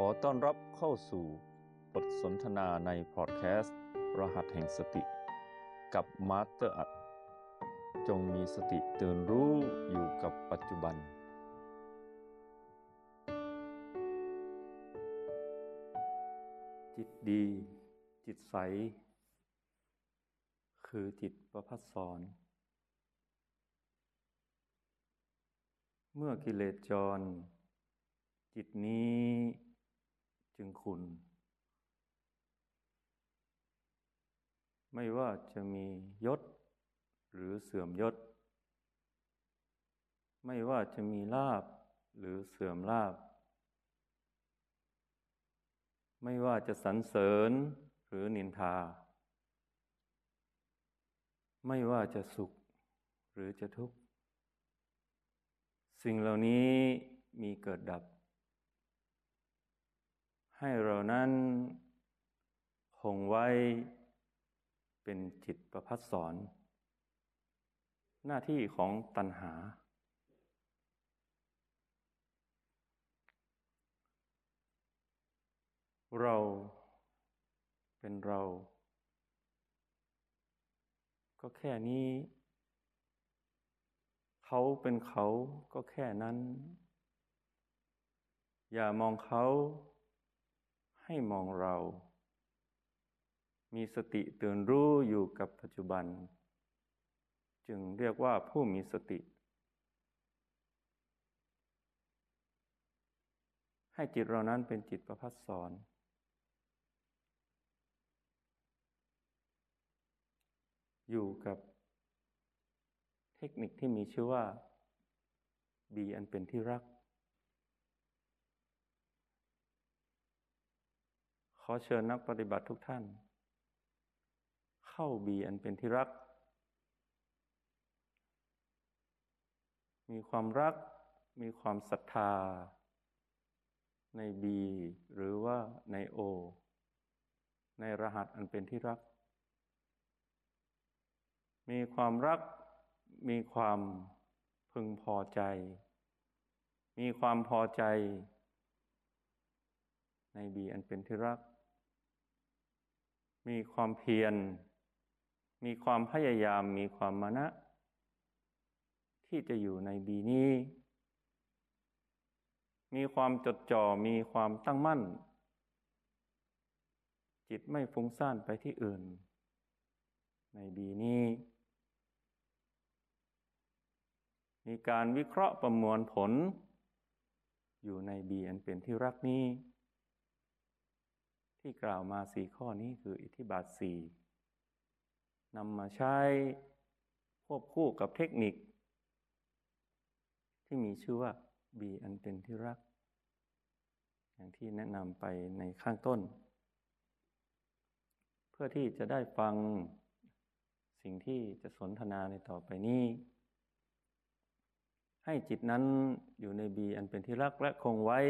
ขอต้อนรับเข้าสู่บทสนทนาในพอดแคสต์ รหัสแห่งสติ กับมาสเตอร์อรรถจงมีสติตื่นรู้อยู่กับปัจจุบัน จิตดี จิตใส คือจิตประภัสสร เมื่อกิเลสจร จิตนี้ จึงคุณ ไม่ว่าจะมียศ หรือเสื่อมยศ ไม่ว่าจะมีลาบ หรือเสื่อมลาบ ไม่ว่าจะสรรเสริญหรือนินทา ไม่ว่าจะสุขหรือจะทุกข์ สิ่งเหล่านี้มีเกิดดับ ให้เรานั้นคงไว้เป็นจิตประพัดสอน หน้าที่ของตัณหา เราเป็นเรา ก็แค่นี้ เขาเป็นเขาก็แค่นั้น อย่ามองเขา ให้มองเรา มีสติตื่นรู้อยู่กับปัจจุบัน จึงเรียกว่าผู้มีสติ ให้จิตเรานั้นเป็นจิตประพัดสอนอยู่กับเทคนิคที่มีชื่อว่า บีอันเป็นที่รัก อเชิญนักปฏิบัติทุกท่าน เข้าบีอันเป็นที่รัก มีความรัก มีความศรัทธา ในบีหรือว่าในโอ ในรหัสอันเป็นที่รัก มีความรัก มีความพึงพอใจ มีความพอใจ ในบีอันเป็นที่รัก มีความเพียร มีความพยายาม มีความมานะ ที่จะอยู่ในบีนี้ มีความจดจ่อ มีความตั้งมั่น จิตไม่ฟุ้งซ่านไปที่อื่น ในบีนี้ มีการวิเคราะห์ประมวลผล อยู่ในบีอันเป็นที่รักนี้ ที่กล่าวมาสี่ข้อนี้คืออิทธิบาทสี่นำมาใช้ควบคู่กับเทคนิค ที่มีชื่อว่าบีอันเป็นที่รัก อย่างที่แนะนำไปในข้างต้น เพื่อที่จะได้ฟังสิ่งที่จะสนทนาในต่อไปนี้ ให้จิตนั้นอยู่ในบีอันเป็นที่รักและคงไว้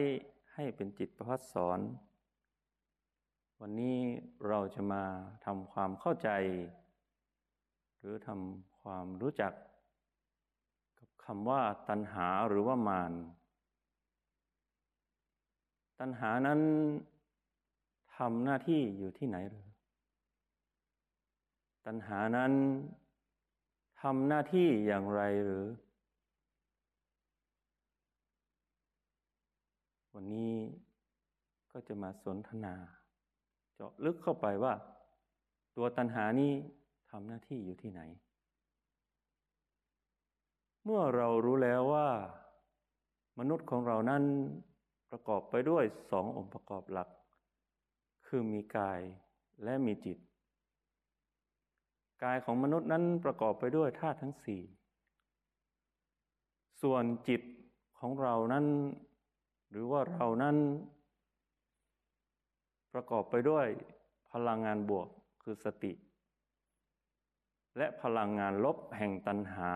ให้เป็นจิตประพัดสอน วันนี้เราจะมาทำความเข้าใจ หรือทำความรู้จัก กับคำว่าตัณหาหรือว่ามาน ตัณหานั้นทำหน้าที่อยู่ที่ไหนหรือตัณหานั้นทำหน้าที่อย่างไรหรือ วันนี้ก็จะมาสนทนา เจาะลึกเข้าไปว่า ตัวตัณหานี้ทำหน้าที่อยู่ที่ไหน เมื่อเรารู้แล้วว่า มนุษย์ของเรานั้นประกอบไปด้วยสององค์ประกอบหลัก คือมีกายและมีจิต กายของมนุษย์นั้นประกอบไปด้วยธาตุทั้งสี่ส่วนจิตของเรานั้น หรือว่าเรานั้น ประกอบไปด้วยพลังงานบวกคือสติ และพลังงานลบแห่งตัณหา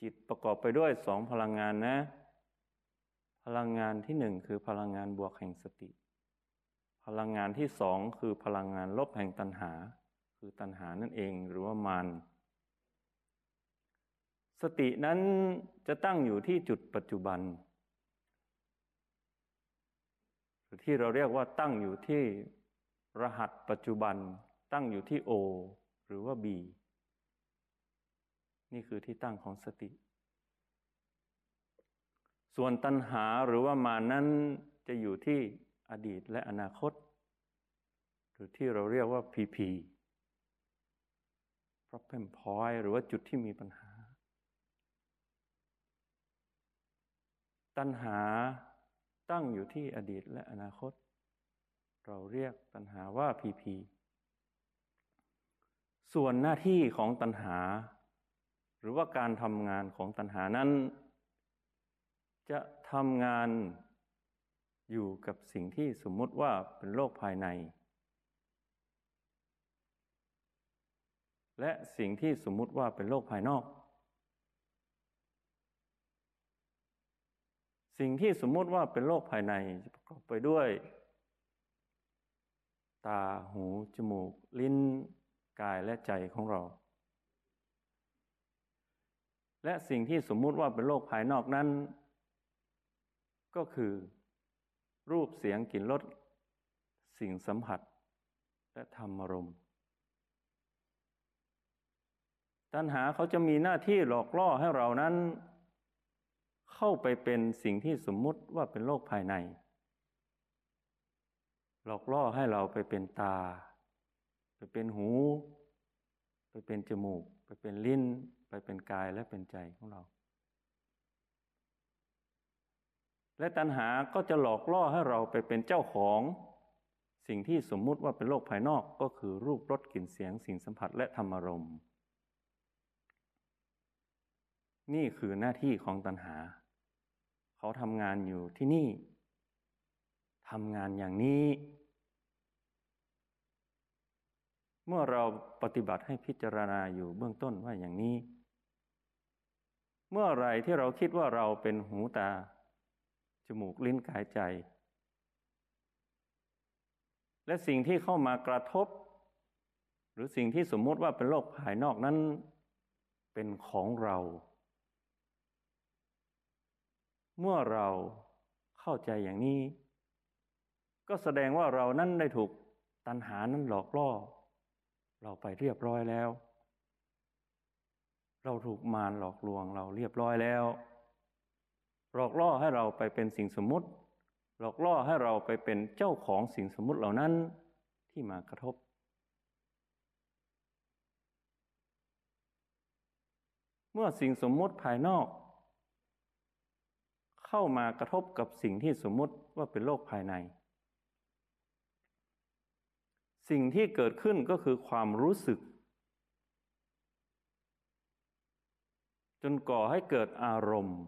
จิตประกอบไปด้วยสองพลังงานนะ พลังงานที่หนึ่งคือพลังงานบวกแห่งสติ พลังงานที่สองคือพลังงานลบแห่งตัณหา คือตัณหานั่นเองหรือว่ามานสสตินั้นจะตั้งอยู่ที่จุดปัจจุบัน หรือ ที่เราเรียกว่าตั้งอยู่ที่รหัสปัจจุบัน ตั้งอยู่ที่ O หรือว่า B นี่คือที่ตั้งของสติ ส่วนตัณหาหรือว่ามานั้นจะอยู่ที่อดีตและอนาคต หรือที่เราเรียกว่า PP problem point หรือว่าจุดที่มีปัญหา ตัณหา ตั้งอยู่ที่อดีตและอนาคต เราเรียกตัณหาว่า PP ส่วนหน้าที่ของตัณหา หรือว่าการทำงานของตัณหานั้น จะทำงานอยู่กับสิ่งที่สมมุติว่าเป็นโลกภายใน และสิ่งที่สมมุติว่าเป็นโลกภายนอก สิ่งที่สมมุติว่าเป็นโลกภายในจะประกอบไปด้วย ตาหู จมูก ลิ้น กายและใจของเรา และสิ่งที่สมมุติว่าเป็นโลกภายนอกนั้น ก็คือ รูปเสียงกลิ่นรสสิ่งสัมผัส และธรรมารมณ์ตัณหาเขาจะมีหน้าที่หลอกล่อให้เรานั้น เข้าไปเป็นสิ่งที่สมมุติว่าเป็นโลกภายใน หลอกล่อให้เราไปเป็นตา ไปเป็นหู ไปเป็นจมูก ไปเป็นลิ้น ไปเป็นกายและเป็นใจของเรา และตัณหาก็จะหลอกล่อให้เราไปเป็นเจ้าของสิ่งที่สมมุติว่าเป็นโลกภายนอกก็คือรูปรสกลิ่นเสียงสิ่งสัมผัสและธรรมารมณ์ นี่คือหน้าที่ของตัณหา เขาทำงานอยู่ที่นี่ทำงานอย่างนี้ เมื่อเราปฏิบัติให้พิจารณาอยู่เบื้องต้นว่าอย่างนี้ เมื่อไรที่เราคิดว่าเราเป็นหูตา จมูกลิ้นกายใจ และสิ่งที่เข้ามากระทบ หรือสิ่งที่สมมุติว่าเป็นโลกภายนอกนั้น เป็นของเรา เมื่อเราเข้าใจอย่างนี้ ก็แสดงว่าเรานั้นได้ถูกตัณหานั้นหลอกล่อ เราไปเรียบร้อยแล้ว เราถูกมารหลอกลวงเราเรียบร้อยแล้ว หลอกล่อให้เราไปเป็นสิ่งสมมุติ หลอกล่อให้เราไปเป็นเจ้าของสิ่งสมมุติเหล่านั้นที่มากระทบเมื่อสิ่งสมมติภายนอก เข้ามากระทบกับสิ่งที่สมมุติว่าเป็นโลกภายใน สิ่งที่เกิดขึ้นก็คือความรู้สึก จนก่อให้เกิดอารมณ์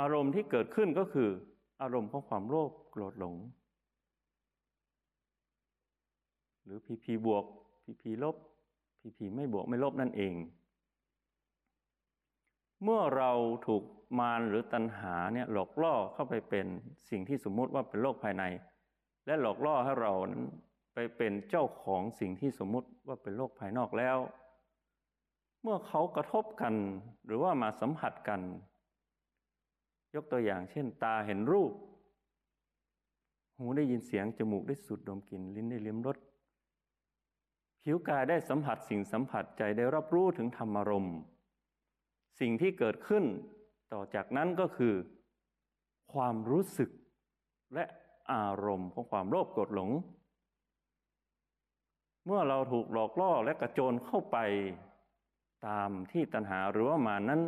อารมณ์ที่เกิดขึ้นก็คืออารมณ์ของความโลภโกรธหลง หรือพีพีบวกพีพีลบพีพีไม่บวกไม่ลบนั่นเอง เมื่อเราถูกมารหรือตัณหาเนี่ยหลอกล่อเข้าไปเป็นสิ่งที่สมมุติว่าเป็นโลกภายใน และหลอกล่อให้เรานั้นไปเป็นเจ้าของสิ่งที่สมมุติว่าเป็นโลกภายนอกแล้ว เมื่อเขากระทบกันหรือว่ามาสัมผัสกัน ยกตัวอย่างเช่น ตาเห็นรูป หูได้ยินเสียงจมูกได้สูดดมกลิ่นลิ้นได้ลิ้มรสผิวกายได้สัมผัสสิ่งสัมผัสใจได้รับรู้ถึงธรรมารมณ์ สิ่งที่เกิดขึ้นต่อจากนั้นก็คือ ความรู้สึกและอารมณ์ของความโลภโกรธหลง เมื่อเราถูกหลอกล่อและกระโจนเข้าไปตามที่ตัณหาหรือว่ามานั้น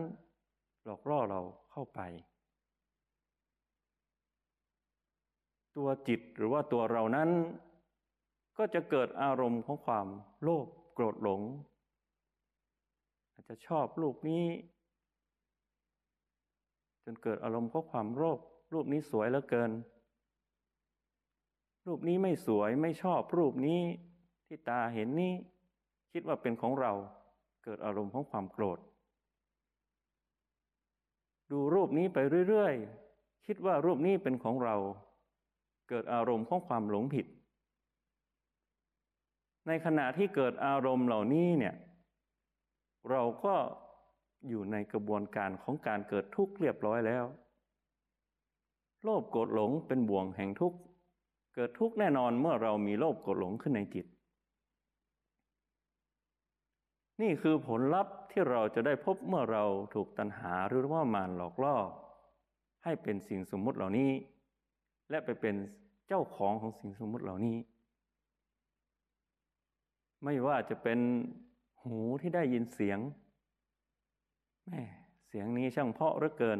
หลอกล่อเราเข้าไป ตัวจิตหรือว่าตัวเรานั้น ก็จะเกิดอารมณ์ของความโลภโกรธหลง อาจจะชอบรูปนี้ นเกิดอารมณ์ของความโลภรูปนี้สวยเหลือเกิน รูปนี้ไม่สวยไม่ชอบรูปนี้ที่ตาเห็นนี้ คิดว่าเป็นของเราเกิดอารมณ์ของความโกรธ ดูรูปนี้ไปเรื่อยๆ คิดว่ารูปนี้เป็นของเรา เกิดอารมณ์ของความหลงผิด ในขณะที่เกิดอารมณ์เหล่านี้เนี่ย เราก็ อยู่ในกระบวนการของการเกิดทุกข์เรียบร้อยแล้ว โลภโกรธหลงเป็นบ่วงแห่งทุกข์ เกิดทุกข์แน่นอนเมื่อเรามีโลภโกรธหลงขึ้นในจิต นี่คือผลลัพธ์ที่เราจะได้พบเมื่อเราถูกตัณหาหรือว่ามารหลอกล่อ ให้เป็นสิ่งสมมุติเหล่านี้ และไปเป็นเจ้าของของสิ่งสมมุติเหล่านี้ ไม่ว่าจะเป็นหูที่ได้ยินเสียง แม่เสียงนี้ช่างเพาะเหลือเกิน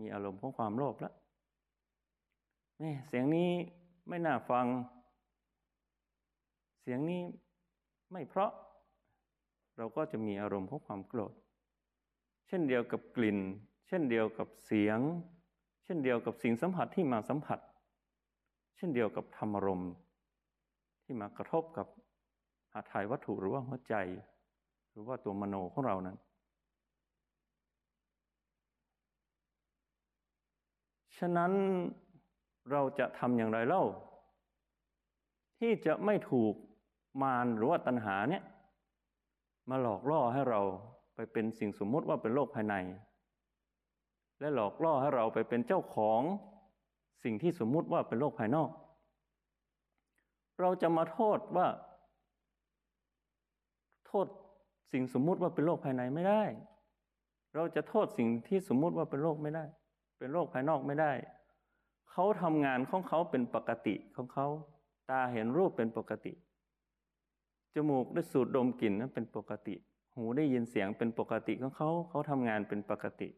มีอารมณ์ของความโลภแล้วแม่เสียงนี้ไม่น่าฟัง เสียงนี้ไม่เพราะ เราก็จะมีอารมณ์ของความโกรธ เช่นเดียวกับกลิ่น เช่นเดียวกับเสียง เช่นเดียวกับสิ่งสัมผัสที่มาสัมผัส เช่นเดียวกับธรรมารมณ์ ที่มากระทบกับหาถ่ายวัตถุหรือว่าหัวใจ หรือว่าตัวมโนของเรานั้น ฉะนั้นเราจะทำอย่างไรเล่า ที่จะไม่ถูกมารหรือว่าตัณหาเนี่ย มาหลอกล่อให้เราไปเป็นสิ่งสมมติว่าเป็นโลกภายใน และหลอกล่อให้เราไปเป็นเจ้าของสิ่งที่สมมุติว่าเป็นโลกภายนอก เราจะมาโทษว่า โทษสิ่งสมมุติว่าเป็นโลกภายในไม่ได้ เราจะโทษสิ่งที่สมมุติว่าเป็นโลกไม่ได้ เป็นโลกภายนอกไม่ได้ เขาทำงานของเขาเป็นปกติของเขา ตาเห็นรูปเป็นปกติ จมูกได้สูดดมกลิ่นนั้นเป็นปกติ หูได้ยินเสียงเป็นปกติของเขา เขาทำงานเป็นปกติ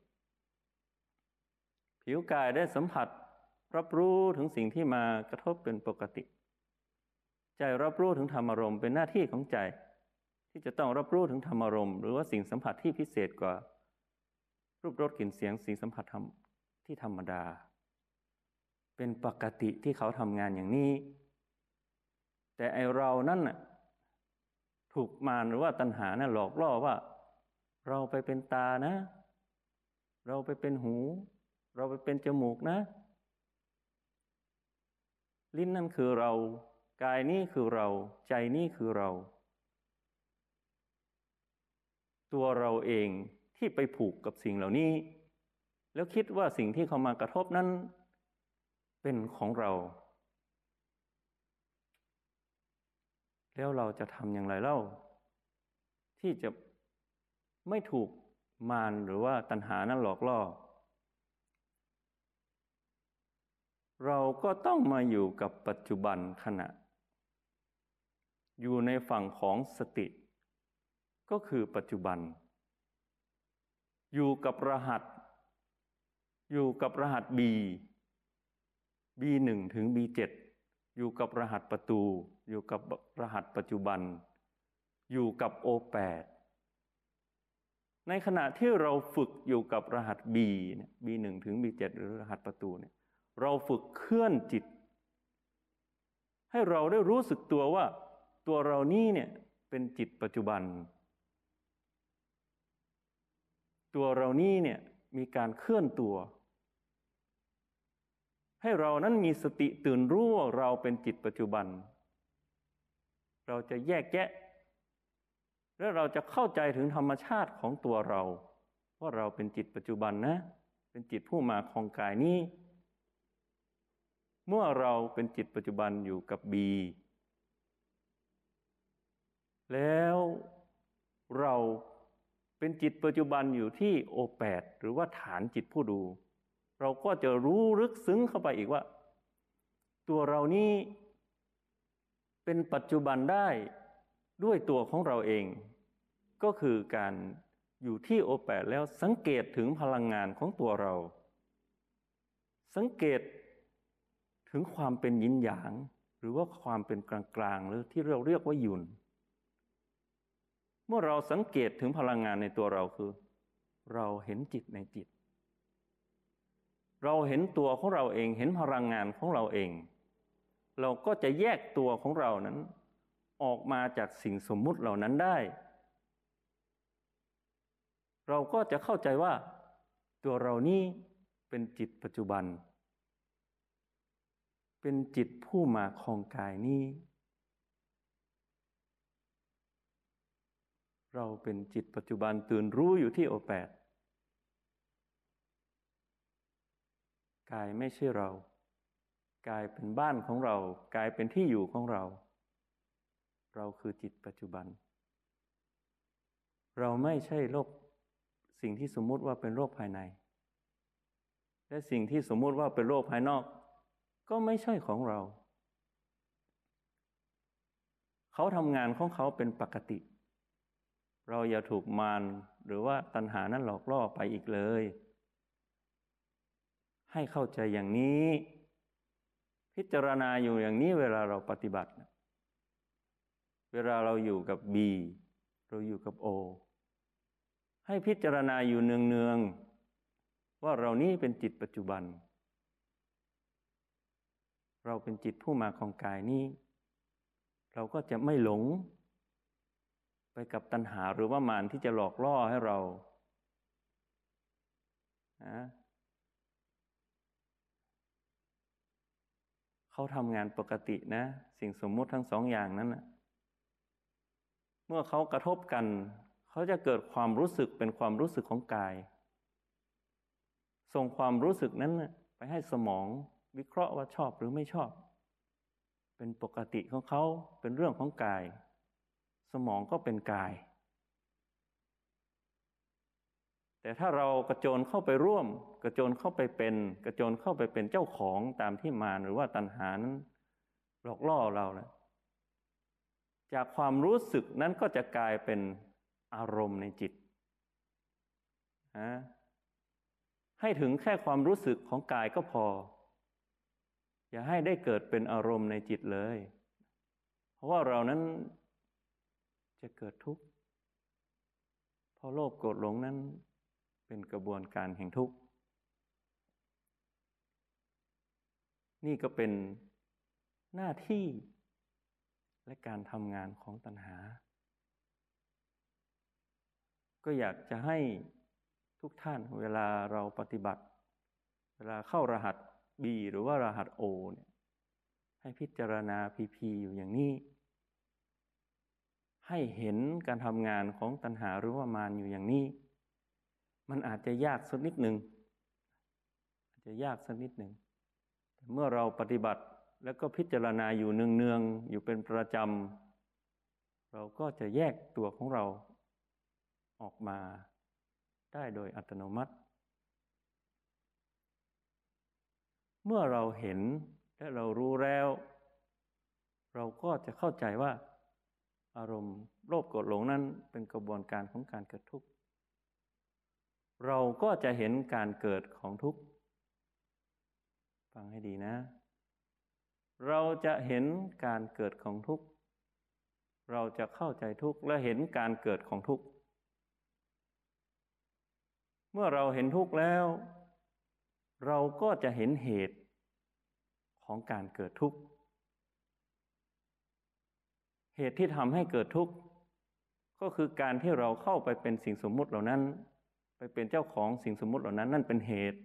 ผิวกายได้สัมผัส รับรู้ถึงสิ่งที่มากระทบเป็นปกติ ใจรับรู้ถึงธรรมารมณ์เป็นหน้าที่ของใจ ที่จะต้องรับรู้ถึงธรรมารมณ์หรือว่าสิ่งสัมผัสที่พิเศษกว่ารูปรสกลิ่นเสียงสิ่งสัมผัสธรรม ที่ธรรมดา เป็นปกติที่เขาทำงานอย่างนี้ แต่ไอเรานั่นน่ะถูกมารหรือว่าตัณหานะ่ะหลอกล่อว่า เราไปเป็นตานะ เราไปเป็นหู เราไปเป็นจมูกนะ ลิ้นนั่นคือเรา กายนี่คือเรา ใจนี่คือเรา ตัวเราเองที่ไปผูกกับสิ่งเหล่านี้ แล้วคิดว่าสิ่งที่เขามากระทบนั้น เป็นของเรา แล้วเราจะทำอย่างไรเล่า ที่จะไม่ถูกมารหรือว่าตัณหานั้นหลอกล่อ เราก็ต้องมาอยู่กับปัจจุบันขณะ อยู่ในฝั่งของสติ ก็คือปัจจุบัน อยู่กับรหัส อยู่กับรหัส B B1 ถึง B7 อยู่กับรหัสประตู อยู่กับรหัสปัจจุบัน อยู่กับ O8 ในขณะที่เราฝึกอยู่กับรหัส B B1 ถึง B7 หรือรหัสประตูเนี่ยเราฝึกเคลื่อนจิต ให้เราได้รู้สึกตัวว่าตัวเรานี้เนี่ยเป็นจิตปัจจุบัน ตัวเรานี้เนี่ย มีการเคลื่อนตัว ให้เรานั้นมีสติตื่นรู้ว่าเราเป็นจิตปัจจุบัน เราจะแยกแยะ และเราจะเข้าใจถึงธรรมชาติของตัวเรา ว่าเราเป็นจิตปัจจุบันนะ เป็นจิตผู้มาคองกายนี้ เมื่อเราเป็นจิตปัจจุบันอยู่กับบี แล้วเรา เป็นจิตปัจจุบันอยู่ที่โอแปดหรือว่าฐานจิตผู้ดู เราก็จะรู้ลึกซึ้งเข้าไปอีกว่า ตัวเรานี้เป็นปัจจุบันได้ด้วยตัวของเราเอง ก็คือการอยู่ที่โอแปดแล้วสังเกตถึงพลังงานของตัวเรา สังเกตถึงความเป็นยินหยาง หรือว่าความเป็นกลางๆ หรือที่เราเรียกว่ายุน เมื่อเราสังเกตถึงพลังงานในตัวเราคือ เราเห็นจิตในจิต เราเห็นตัวของเราเองเห็นพลังงานของเราเอง เราก็จะแยกตัวของเรานั้น ออกมาจากสิ่งสมมุติเหล่านั้นได้ เราก็จะเข้าใจว่า ตัวเรานี้เป็นจิตปัจจุบัน เป็นจิตผู้มาคองกายนี้ เราเป็นจิตปัจจุบันตื่นรู้อยู่ที่โอแปดกายไม่ใช่เรา กายเป็นบ้านของเรา กายเป็นที่อยู่ของเรา เราคือจิตปัจจุบัน เราไม่ใช่โรคสิ่งที่สมมุติว่าเป็นโรคภายใน และสิ่งที่สมมุติว่าเป็นโรคภายนอก ก็ไม่ใช่ของเรา เขาทำงานของเขาเป็นปกติเเราอย่าถูกมารหรือว่าตัณหานั้นหลอกล่อไปอีกเลย ให้เข้าใจอย่างนี้ พิจารณาอยู่อย่างนี้เวลาเราปฏิบัติ เวลาเราอยู่กับ B เราอยู่กับ O ให้พิจารณาอยู่เนืองๆว่าเรานี้เป็นจิตปัจจุบัน เราเป็นจิตผู้มาของกายนี้ เราก็จะไม่หลง ไปกับตัณหาหรือว่ามารที่จะหลอกล่อให้เรานะเขาทำงานปกตินะ สิ่งสมมุติทั้งสองอย่างนั้นนะเมื่อเขากระทบกัน เขาจะเกิดความรู้สึกเป็นความรู้สึกของกาย ส่งความรู้สึกนั้นไปให้สมองวิเคราะห์ว่าชอบหรือไม่ชอบ เป็นปกติของเขาเป็นเรื่องของกาย สมองก็เป็นกาย แต่ถ้าเรากระโจนเข้าไปร่วม กระโจนเข้าไปเป็น กระโจนเข้าไปเป็นเจ้าของตามที่มารหรือว่าตัณหานั้นหลอกล่อเราแล้วจากความรู้สึกนั้นก็จะกลายเป็นอารมณ์ในจิตนะให้ถึงแค่ความรู้สึกของกายก็พอ อย่าให้ได้เกิดเป็นอารมณ์ในจิตเลย เพราะว่าเรานั้น จะเกิดทุกข์เพราะโลภโกรธหลงนั้นเป็นกระบวนการแห่งทุกข์นี่ก็เป็นหน้าที่และการทำงานของตัณหา ก็อยากจะให้ทุกท่านเวลาเราปฏิบัติ เวลาเข้ารหัส B หรือว่ารหัส O เนี่ยให้พิจารณา PP อยู่อย่างนี้ ให้เห็นการทำงานของตัณหาหรือว่ามารอยู่อย่างนี้ มันอาจจะยากสักนิดหนึ่งอาจจะยากสักนิดหนึ่งแต่เมื่อเราปฏิบัติแล้วก็พิจารณาอยู่เนืองๆอยู่เป็นประจำเราก็จะแยกตัวของเราออกมาได้โดยอัตโนมัติ เมื่อเราเห็นและเรารู้แล้ว เราก็จะเข้าใจว่า อารมณ์โลภโกรธหลงนั้นเป็นกระบวนการของการเกิดทุกข์ เราก็จะเห็นการเกิดของทุกข์ ฟังให้ดีนะ เราจะเห็นการเกิดของทุกข์ เราจะเข้าใจทุกข์และเห็นการเกิดของทุกข์ เมื่อเราเห็นทุกข์แล้ว เราก็จะเห็นเหตุของการเกิดทุกข์ เหตุที่ทำให้เกิดทุกข์ก็คือการที่เราเข้าไปเป็นสิ่งสมมุติเหล่านั้น ไปเป็นเจ้าของสิ่งสมมุติเหล่านั้น นั่นเป็นเหตุ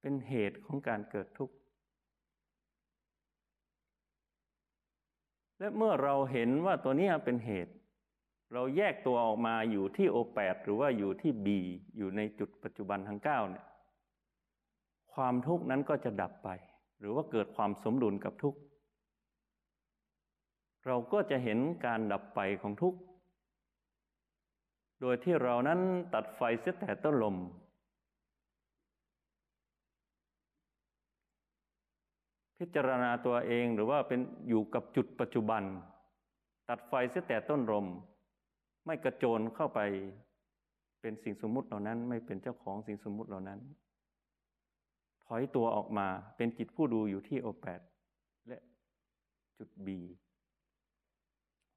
เป็นเหตุของการเกิดทุกข์และเมื่อเราเห็นว่าตัวนี้เป็นเหตุ เราแยกตัวออกมาอยู่ที่โอแปดหรือว่าอยู่ที่บีอยู่ในจุดปัจจุบันทั้งเก้าเนี่ยความทุกข์นั้นก็จะดับไป หรือว่าเกิดความสมดุลกับทุกข์ เราก็จะเห็นการดับไปของทุกข์ โดยที่เรานั้นตัดไฟเสียแต่ต้นลม พิจารณาตัวเองหรือว่าเป็นอยู่กับจุดปัจจุบัน ตัดไฟเสียแต่ต้นลม ไม่กระโจนเข้าไปเป็นสิ่งสมมุติเหล่านั้น ไม่เป็นเจ้าของสิ่งสมมุติเหล่านั้น อยตัวออกมาเป็นจิตผู้ดูอยู่ที่โอแปดและจุดบี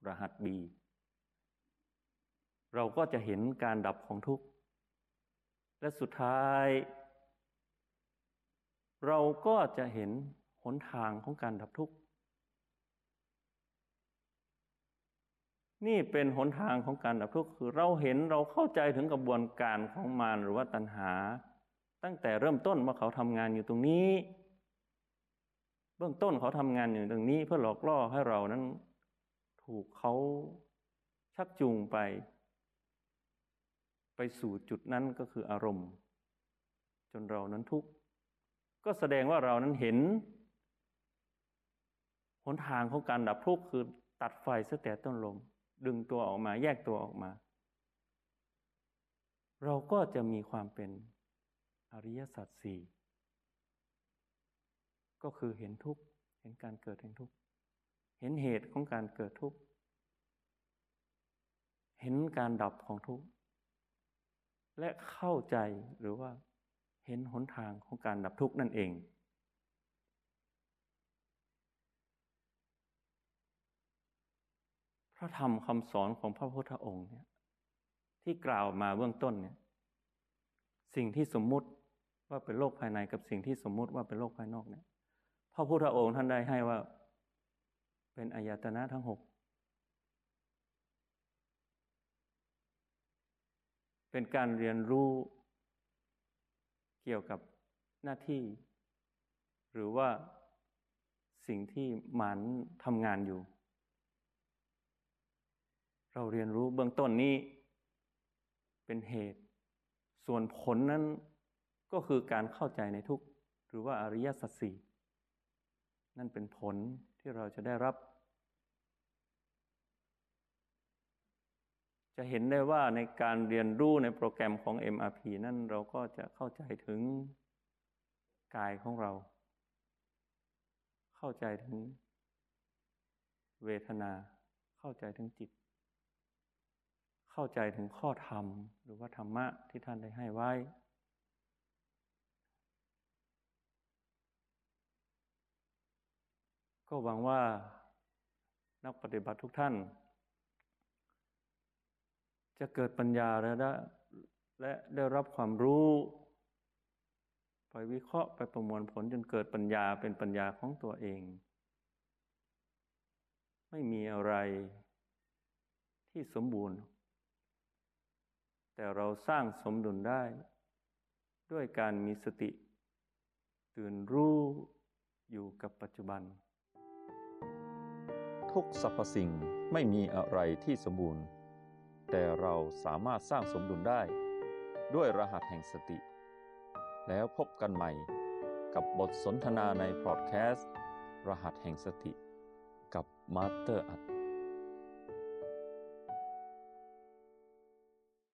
รหัสบีเราก็จะเห็นการดับของทุกข์ และสุดท้าย เราก็จะเห็นหนทางของการดับทุกข์ นี่เป็นหนทางของการดับทุกข์คือเราเห็นเราเข้าใจถึงกระบวนการของมารหรือว่าตัณหา ตั้งแต่เริ่มต้นว่าเขาทำงานอยู่ตรงนี้ เบื้องต้นเขาทำงานอยู่ตรงนี้ เพื่อหลอกล่อให้เรานั้น ถูกเขาชักจูงไป ไปสู่จุดนั้นก็คืออารมณ์ จนเรานั้นทุกข์ก็แสดงว่าเรานั้นเห็นหนทางของการดับทุกข์คือตัดไฟเสแต่ต้นลม ดึงตัวออกมาแยกตัวออกมา เราก็จะมีความเป็น อริยสัจสี่ก็คือเห็นทุกข์ เห็นการเกิดแห่งทุกข์ เห็นเหตุของการเกิดทุกข์ เห็นการดับของทุกข์ และเข้าใจหรือว่าเห็นหนทางของการดับทุกข์นั่นเอง พระธรรมคำสอนของพระพุทธองค์เนี่ยที่กล่าวมาเบื้องต้นเนี่ยสิ่งที่สมมุติ ว่าเป็นโลกภายในกับสิ่งที่สมมุติว่าเป็นโลกภายนอกเนี่ยพระพุทธองค์ท่านได้ให้ว่า เป็นอายตนะทั้งหกเป็นการเรียนรู้เกี่ยวกับหน้าที่ หรือว่าสิ่งที่หมันทำงานอยู่ เราเรียนรู้เบื้องต้นนี้เป็นเหตุ ส่วนผลนั้น ก็คือการเข้าใจในทุกหรือว่าอริยสัจสี่นั่นเป็นผลที่เราจะได้รับ จะเห็นได้ว่าในการเรียนรู้ในโปรแกรมของ MRP นั่นเราก็จะเข้าใจถึงกายของเรา เข้าใจถึงเวทนา เข้าใจถึงจิต เข้าใจถึงข้อธรรม หรือว่าธรรมะที่ท่านได้ให้ไว้ ก็หวังว่านักปฏิบัติทุกท่าน จะเกิดปัญญาและได้และได้รับความรู้ ไปวิเคราะห์ไปประมวลผลจนเกิดปัญญาเป็นปัญญาของตัวเอง ไม่มีอะไรที่สมบูรณ์ แต่เราสร้างสมดุลได้ ด้วยการมีสติ ตื่นรู้อยู่กับปัจจุบัน ทุกสรรพสิ่งไม่มีอะไรที่สมบูรณ์ แต่เราสามารถสร้างสมดุลได้ ด้วยรหัสแห่งสติ แล้วพบกันใหม่กับบทสนทนาในพอดแคสต์ รหัสแห่งสติ กับมาสเตอร์อรรถ